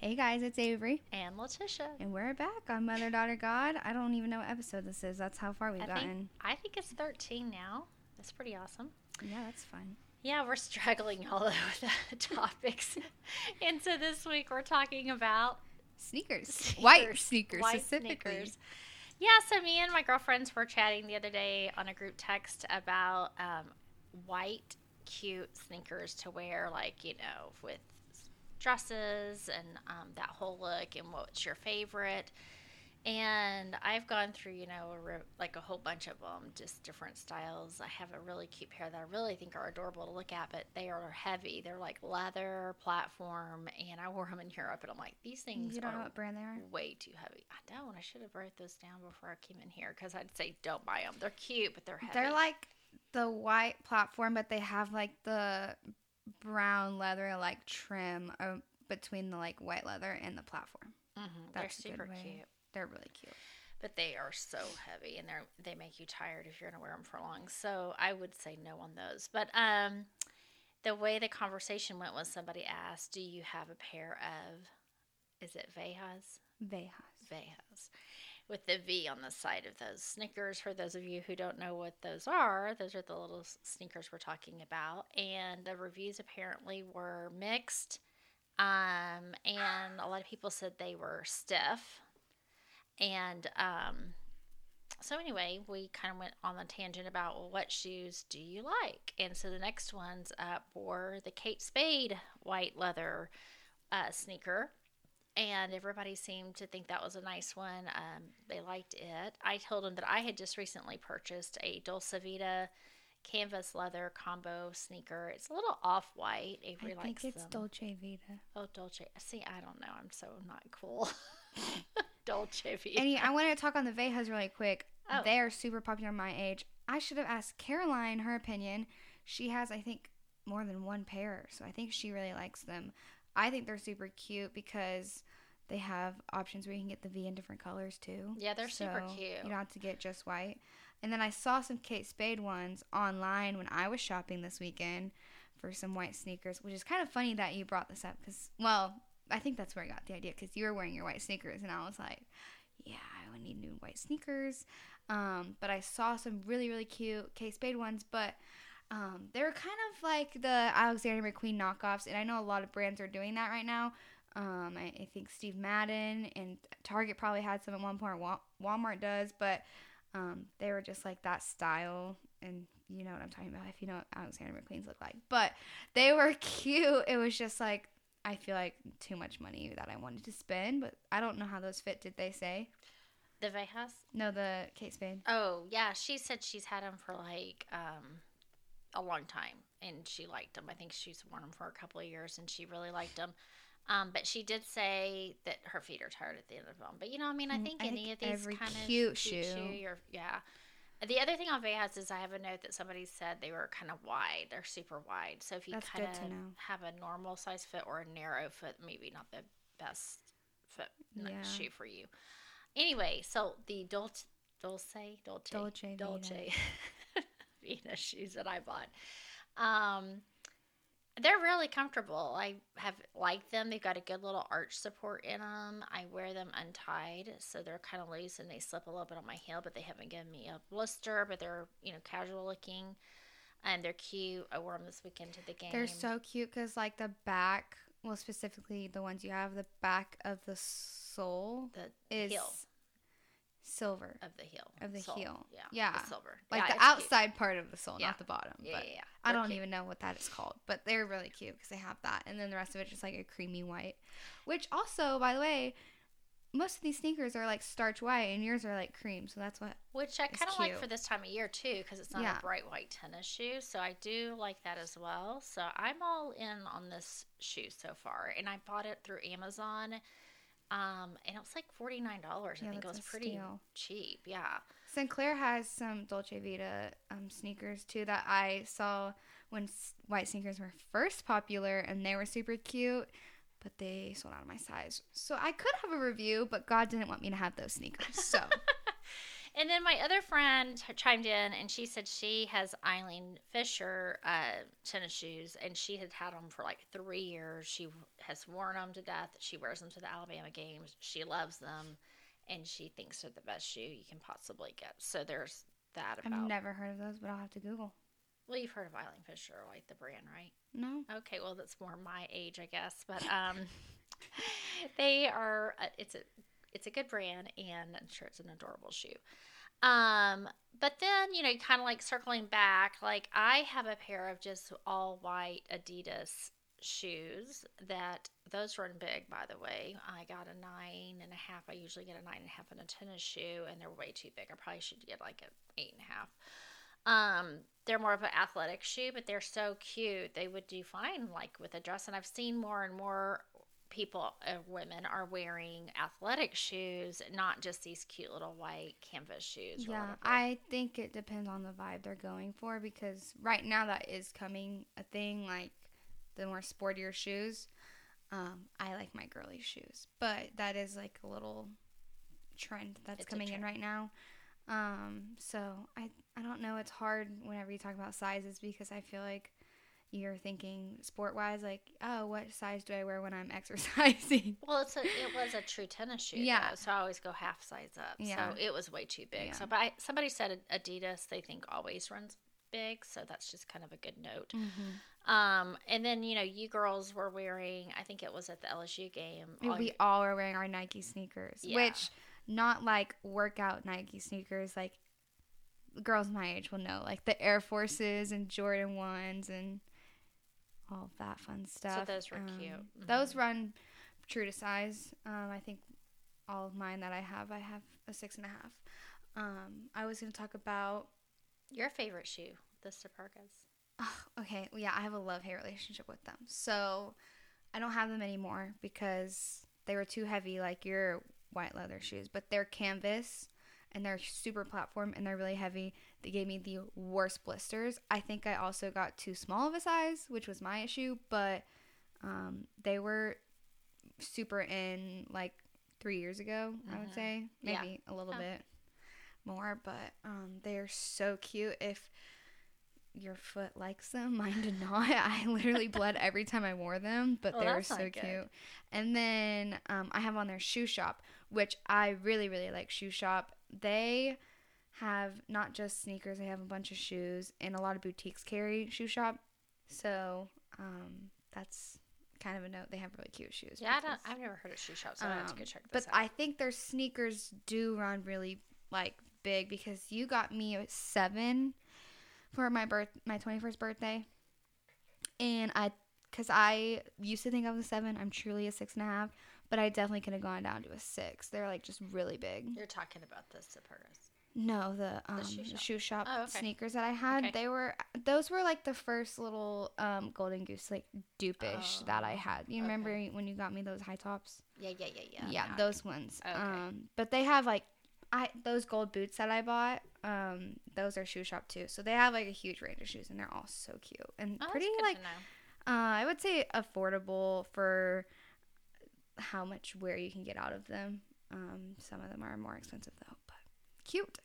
Hey guys, it's Avery, and Letitia. and we're back on Mother Daughter God. I don't even know what episode this is. That's how far we've I gotten. think I think it's 13 now. That's pretty awesome. Yeah, that's fun. Yeah, we're struggling all with the topics, and so this week we're talking about Sneakers, Sneakers. white sneakers white specifically. sneakers. Yeah, so me and my girlfriends were chatting the other day on a group text about um, white, cute sneakers to wear, like, you know, with dresses and um, that whole look and what's your favorite. And I've gone through, you know, a re- like a whole bunch of them, just different styles. I have a really cute pair that I really think are adorable to look at, but they are heavy. They're like leather platform, and I wore them in Europe, and I'm like, these things You don't know are what brand they are? way too heavy. I don't. I should have wrote those down before I came in here because I'd say don't buy them. They're cute, but they're heavy. They're like the white platform, but they have like the brown leather like trim uh, between the like white leather and the platform. Mhm, they're that's a good super cute, They're really cute. but they are so heavy and they're they make you tired if you're gonna wear them for long. So I would say no on those. But um, the way the conversation went was somebody asked, "Do you have a pair of? Is it Vejas? Vejas. Vejas." With the V on the side of those sneakers. For those of you who don't know what those are, those are the little sneakers we're talking about. And the reviews apparently were mixed. Um, and a lot of people said they were stiff. And um, so, anyway, we kind of went on the tangent about well, what shoes do you like? And so the next ones up were the Kate Spade white leather uh, sneaker and everybody seemed to think that was a nice one. Um, they liked it. I told them that I had just recently purchased a Dolce Vita canvas leather combo sneaker. It's a little off white. Avery I think it's them. Dolce Vita. oh, Dolce. See, I don't know. I'm so not cool. Dolce Vita. And I wanted to talk on the Vejas really quick. Oh. They are super popular my age. I should have asked Caroline her opinion. She has, I think, more than one pair, so I think she really likes them. I think they're super cute because they have options where you can get the V in different colors too. Yeah, they're super cute. You don't have to get just white. And then I saw some Kate Spade ones online when I was shopping this weekend for some white sneakers, which is kind of funny that you brought this up because, well, I think that's where I got the idea because you were wearing your white sneakers, and I was like, yeah, I would need new white sneakers. Um, but I saw some really, really cute Kate Spade ones, but um, they were kind of like the Alexander McQueen knockoffs, and I know a lot of brands are doing that right now. Um, I, I think Steve Madden and Target probably had some at one point. Wa- Walmart does, but um, they were just like that style, and you know what I'm talking about if you know what Alexander McQueen's look like. But they were cute. It was just like I feel like too much money that I wanted to spend, but I don't know how those fit. Did they say? the Vejas. No, the Kate Spade. Oh yeah, she said she's had them for like um, a long time, and she liked them. I think she's worn them for a couple of years, and she really liked them. Um, but she did say that her feet are tired at the end of them. But you know, I mean, I Mm, think I any think of these kind cute of shoe. you're, yeah. The other thing on Vejas is I have a note that somebody said they were kind of wide. They're super wide. So if you kind of have a normal size foot or a narrow foot, maybe not the best foot Yeah. shoe for you. Anyway, so the Dolce, Dolce, Dolce, Dolce. Dolce Vita shoes that I bought. Um, they're really comfortable. I have liked them. They've got a good little arch support in them. I wear them untied, so they're kind of loose and they slip a little bit on my heel, but they haven't given me a blister. But they're you know casual looking, and they're cute. I wore them this weekend to the game. They're so cute because like the back, well, specifically the ones you have, the back of the sole the is heel silver, of the heel of the sole. heel. Yeah, Yeah. the silver. like Yeah, the it's cute. outside part of the sole, Yeah. not the bottom. Yeah, but yeah, yeah. I don't cute. even know what that is called, but they're really cute because they have that, and then the rest of it just like a creamy white. Which also, by the way, most of these sneakers are like starch white, and yours are like cream, so that's what. Which I kind of like for this time of year too, because it's not Yeah. a bright white tennis shoe. So I do like that as well. So I'm all in on this shoe so far, and I bought it through Amazon, um, and it was like forty nine dollars. Yeah, I think it was pretty steal. cheap. Yeah, Sinclair has some Dolce Vita um, sneakers too that I saw when s- white sneakers were first popular, and they were super cute. But they sold out of my size, so I could have a review, but God didn't want me to have those sneakers. So And then my other friend chimed in and she said she has Eileen Fisher uh, tennis shoes and she had had them for like three years. She has worn them to death. She wears them to the Alabama games. She loves them and she thinks they're the best shoe you can possibly get. So there's that I've never heard of those, but I'll have to Google. well, you've heard of Eileen Fisher, like the brand, right? No. Okay, well that's more my age, I guess. But um, they are. Uh, it's a it's a good brand, and I'm sure it's an adorable shoe. Um, but then you know, kind of like circling back, like I have a pair of just all white Adidas shoes that those run big by the way i got a nine and a half i usually get a nine and a half in a tennis shoe and they're way too big i probably should get like an eight and a half um, they're more of an athletic shoe, but they're so cute. They would do fine like with a dress. And I've seen more and more people, uh, women, are wearing athletic shoes, not just these cute little white canvas shoes. Yeah. I think it depends on the vibe they're going for because right now that is coming a thing like the more sportier shoes. Um, I like my girly shoes, but that is like a little trend that's It's coming in right now. Um, so I I don't know. It's hard whenever you talk about sizes because I feel like you're thinking sport wise, like, oh, what size do I wear when I'm exercising? Well, it's a, it was a true tennis shoe. Yeah. though, so I always go half size up. Yeah. So it was way too big. Yeah. So, but I, somebody said Adidas they think always runs big, so that's just kind of a good note. Mm-hmm. Um, and then you know, you girls were wearing. I think it was at the LSU game. all we your- all were wearing our Nike sneakers, Yeah. which not like workout Nike sneakers, like girls my age will know, like the Air Forces and Jordan ones and all that fun stuff. So those were Um, cute. Those Mhm. run true to size. Um, I think all of mine that I have, I have a six and a half. Um, I was gonna talk about. Your favorite shoe, the Supergas. Ugh, okay, well, yeah, I have a love hate relationship with them. So I don't have them anymore because they were too heavy, like your white leather shoes. But they're canvas and they're super platform and they're really heavy. They gave me the worst blisters. I think I also got too small of a size, which was my issue. But um, they were super in like three years ago, I would Mhm. say. Yeah. Maybe a little Oh. bit more. But um, they are so cute. If your foot likes them. Mine did not. I literally bled every time I wore them, but Oh, they were so cute. good. And then um, I have on their shoe shop, which I really, really like shoe shop. They have not just sneakers, they have a bunch of shoes, and a lot of boutiques carry shoe shop. So um, that's kind of a note. They have really cute shoes. Yeah, I I've never heard of shoe shop, so I have to go um, check but this out. I think their sneakers do run really like big because you got me a seven for my birth, my twenty first birthday, and I, cause I used to think I was a seven. I'm truly a six and a half, but I definitely could have gone down to a six. They're like just really big. You're talking about the Supergas. No, the um shoe shop. shoe shop Oh, okay. sneakers that I had, Okay. they were those were like the first little um golden goose like dupe-ish that I Oh, had. You okay. remember when you got me those high tops? Yeah, yeah, yeah, yeah. yeah, Now those ones. Um, but they have like, I those gold boots that I bought. Um, those are shoe shop too. So they have like a huge range of shoes, and they're all so cute and Oh, pretty. Like, uh, I would say affordable for how much wear you can get out of them. Um, some of them are more expensive though, but cute.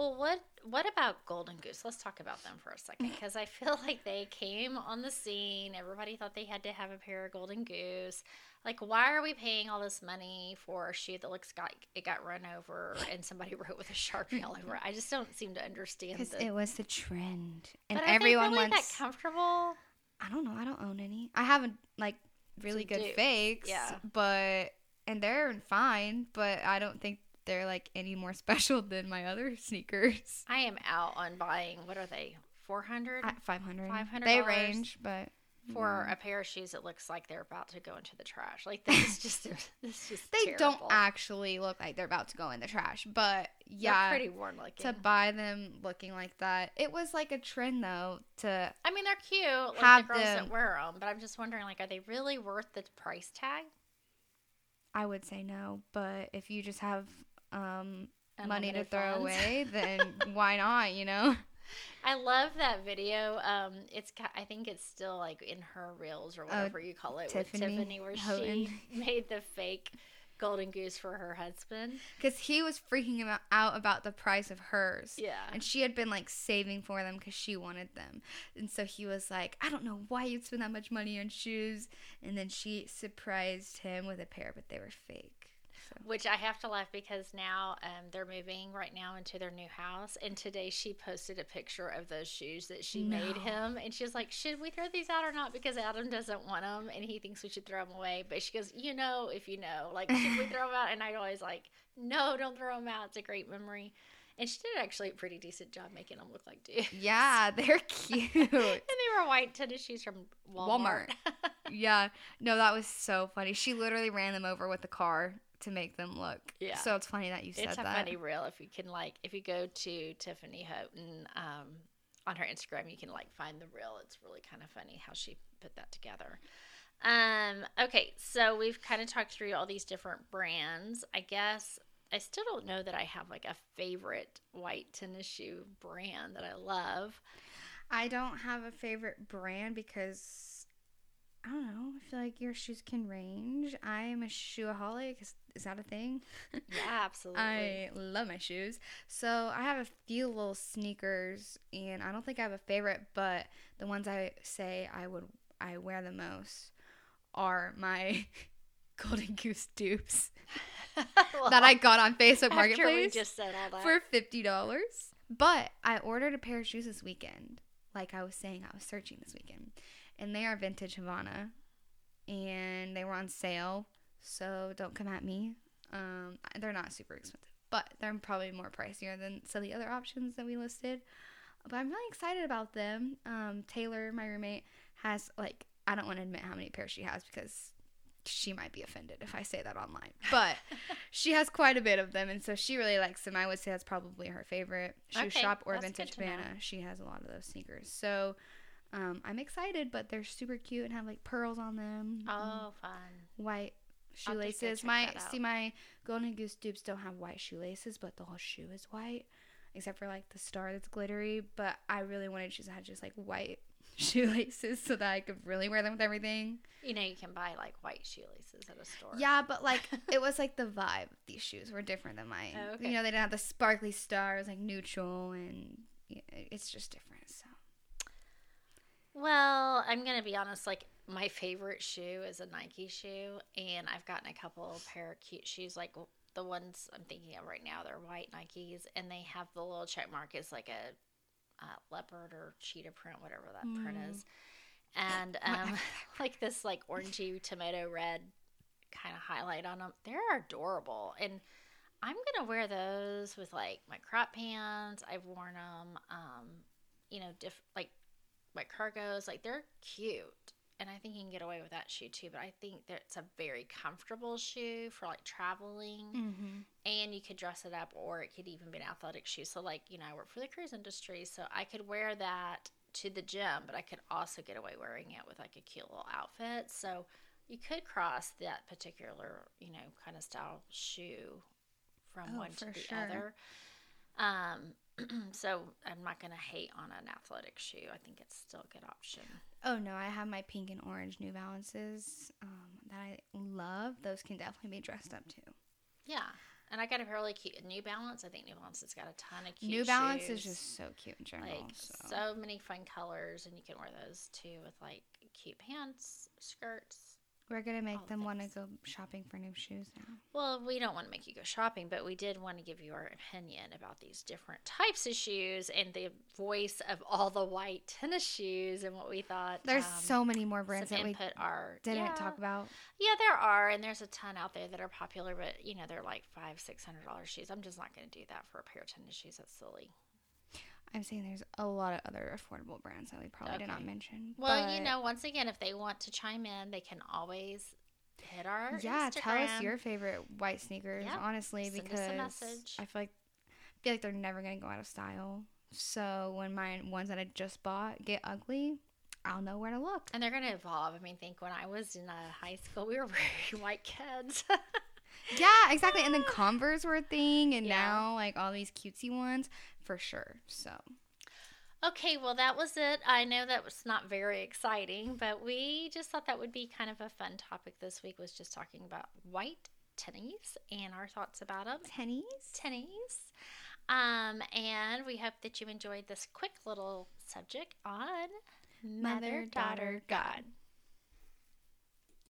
Well, what what about Golden Goose? Let's talk about them for a second mm. because I feel like they came on the scene. Everybody thought they had to have a pair of Golden Goose. Like, why are we paying all this money for a shoe that looks like it got run over and somebody wrote with a sharpie all over it? I just don't seem to understand. Because it was the trend, and but everyone really wants. that comfortable. I don't know. I don't own any. I haven't like really good fakes. yeah. But and they're fine, but I don't think they're like any more special than my other sneakers. I am out on buying. What are they? Four hundred At 500. $500 They range, but for yeah. a pair of shoes it looks like they're about to go into the trash. Like this is just this is just they don't actually look like they're about to go in the trash, but They're yeah, pretty worn looking. to buy them looking like that. It was like a trend though to I mean, they're cute, like Have the girls them- that wear them. But I'm just wondering, like, are they really worth the price tag? I would say no, but if you just have um money to throw funds. away, then why not, you know? I love that video. Um, it's I think it's still like in her reels or whatever you call it Oh, Tiffany with Tiffany, where Houghton. she made the fake golden goose for her husband. because he was freaking him out about the price of hers. Yeah. And she had been like saving for them because she wanted them. And so he was like, I don't know why you'd spend that much money on shoes. And then she surprised him with a pair, but they were fake. Which I have to laugh because now um, they're moving right now into their new house. And today she posted a picture of those shoes that she made him. And she was like, Should we throw these out or not? Because Adam doesn't want them and he thinks we should throw them away. But she goes, You know, if you know, like, should we throw them out? And I always like, No, don't throw them out. It's a great memory. And she did actually a pretty decent job making them look like dudes. Yeah, they're cute. and they were white tennis shoes from Walmart. Walmart. yeah. No, that was so funny. She literally ran them over with the car to make them look. Yeah. So it's funny that you said it's a that. funny reel if you can like if you go to Tiffany Houghton um, on her Instagram, you can like find the reel. It's really kind of funny how she put that together. Um, okay, so we've kind of talked through all these different brands. I guess I still don't know that I have like a favorite white tennis shoe brand that I love. I don't have a favorite brand because I don't know. I feel like your shoes can range. I am a shoeaholic. Is, is that a thing? Yeah, absolutely. I love my shoes. So I have a few little sneakers, and I don't think I have a favorite, but the ones I say I would I wear the most are my Golden Goose dupes that I got on Facebook Marketplace just said all that. for fifty dollars. But I ordered a pair of shoes this weekend. Like I was saying, I was searching this weekend, and they are vintage Havana, and they were on sale. So don't come at me. Um, they're not super expensive, but they're probably more pricier than some of the other options that we listed. But I'm really excited about them. Um, Taylor, my roommate, has like I don't want to admit how many pairs she has because she might be offended if I say that online. But she has quite a bit of them, and so she really likes them. I would say that's probably her favorite shoe Okay, shop or vintage to. Havana. She has a lot of those sneakers. So um, I'm excited, but they're super cute and have like pearls on them. oh, fun. white I'll have to go shoelaces. My see my golden goose dupes don't have white shoelaces, but the whole shoe is white, except for like the star that's glittery. But I really wanted shoes that had just like white shoelaces so that I could really wear them with everything. You know, you can buy like white shoelaces at a store. Yeah, but like it was like the vibe. These shoes were different than mine. Oh, okay. You know, they didn't have the sparkly stars, like neutral, and it's just different. So Well, I'm gonna be honest. Like my favorite shoe is a Nike shoe, and I've gotten a couple pair of cute shoes. Like the ones I'm thinking of right now, they're white Nikes, and they have the little check mark is like a uh, leopard or cheetah print, whatever that print Mm. is, and um, like this like orangey tomato red kind of highlight on them. They're adorable, and I'm gonna wear those with like my crop pants. I've worn them, um, you know, diff- like my cargos. Like they're cute, and I think you can get away with that shoe too. But I think that it's a very comfortable shoe for like traveling, mm-hmm. and you could dress it up, or it could even be an athletic shoe. So like you know, I work for the cruise industry, so I could wear that to the gym, but I could also get away wearing it with like a cute little outfit. So you could cross that particular, you know, kind of style shoe from Oh, one to the sure. other. Um, so I'm not gonna hate on an athletic shoe. I think it's still a good option. Oh no, I have my pink and orange New Balances um, that I love. Those can definitely be dressed up too. Yeah, and I got a really cute New Balance. I think New Balance has got a ton of cute New Balance shoes. is just so cute in general. like so. so many fun colors, and you can wear those too with like cute pants, skirts. We're gonna make them want to go shopping for new shoes now. Well, we don't want to make you go shopping, but we did want to give you our opinion about these different types of shoes and the voice of all the white tennis shoes and what we thought. There's um, so many more brands that we are didn't yeah, talk about. Yeah, there are, and there's a ton out there that are popular, but you know they're like five, six hundred dollars shoes. I'm just not going to do that for a pair of tennis shoes. That's silly. I'm saying there's a lot of other affordable brands that we probably did not mention. Well, you know, once again, if they want to chime in, they can always hit our yeah, tell us your favorite white sneakers. Yeah, Honestly, send because. I feel like feel like they're never gonna go out of style. So when my ones that I just bought get ugly, I'll know where to look. And they're going to evolve. I mean, think when I was in uh, high school, we were wearing white Keds. Yeah, exactly. And then Converse were a thing, and Yeah. now like all these cutesy ones for sure. So. Okay, well, that was it. I know that was not very exciting, but we just thought that would be kind of a fun topic this week was just talking about white tennies and our thoughts about them. Tennies? Tennies. Um, and we hope that you enjoyed this quick little subject on mother, daughter, God.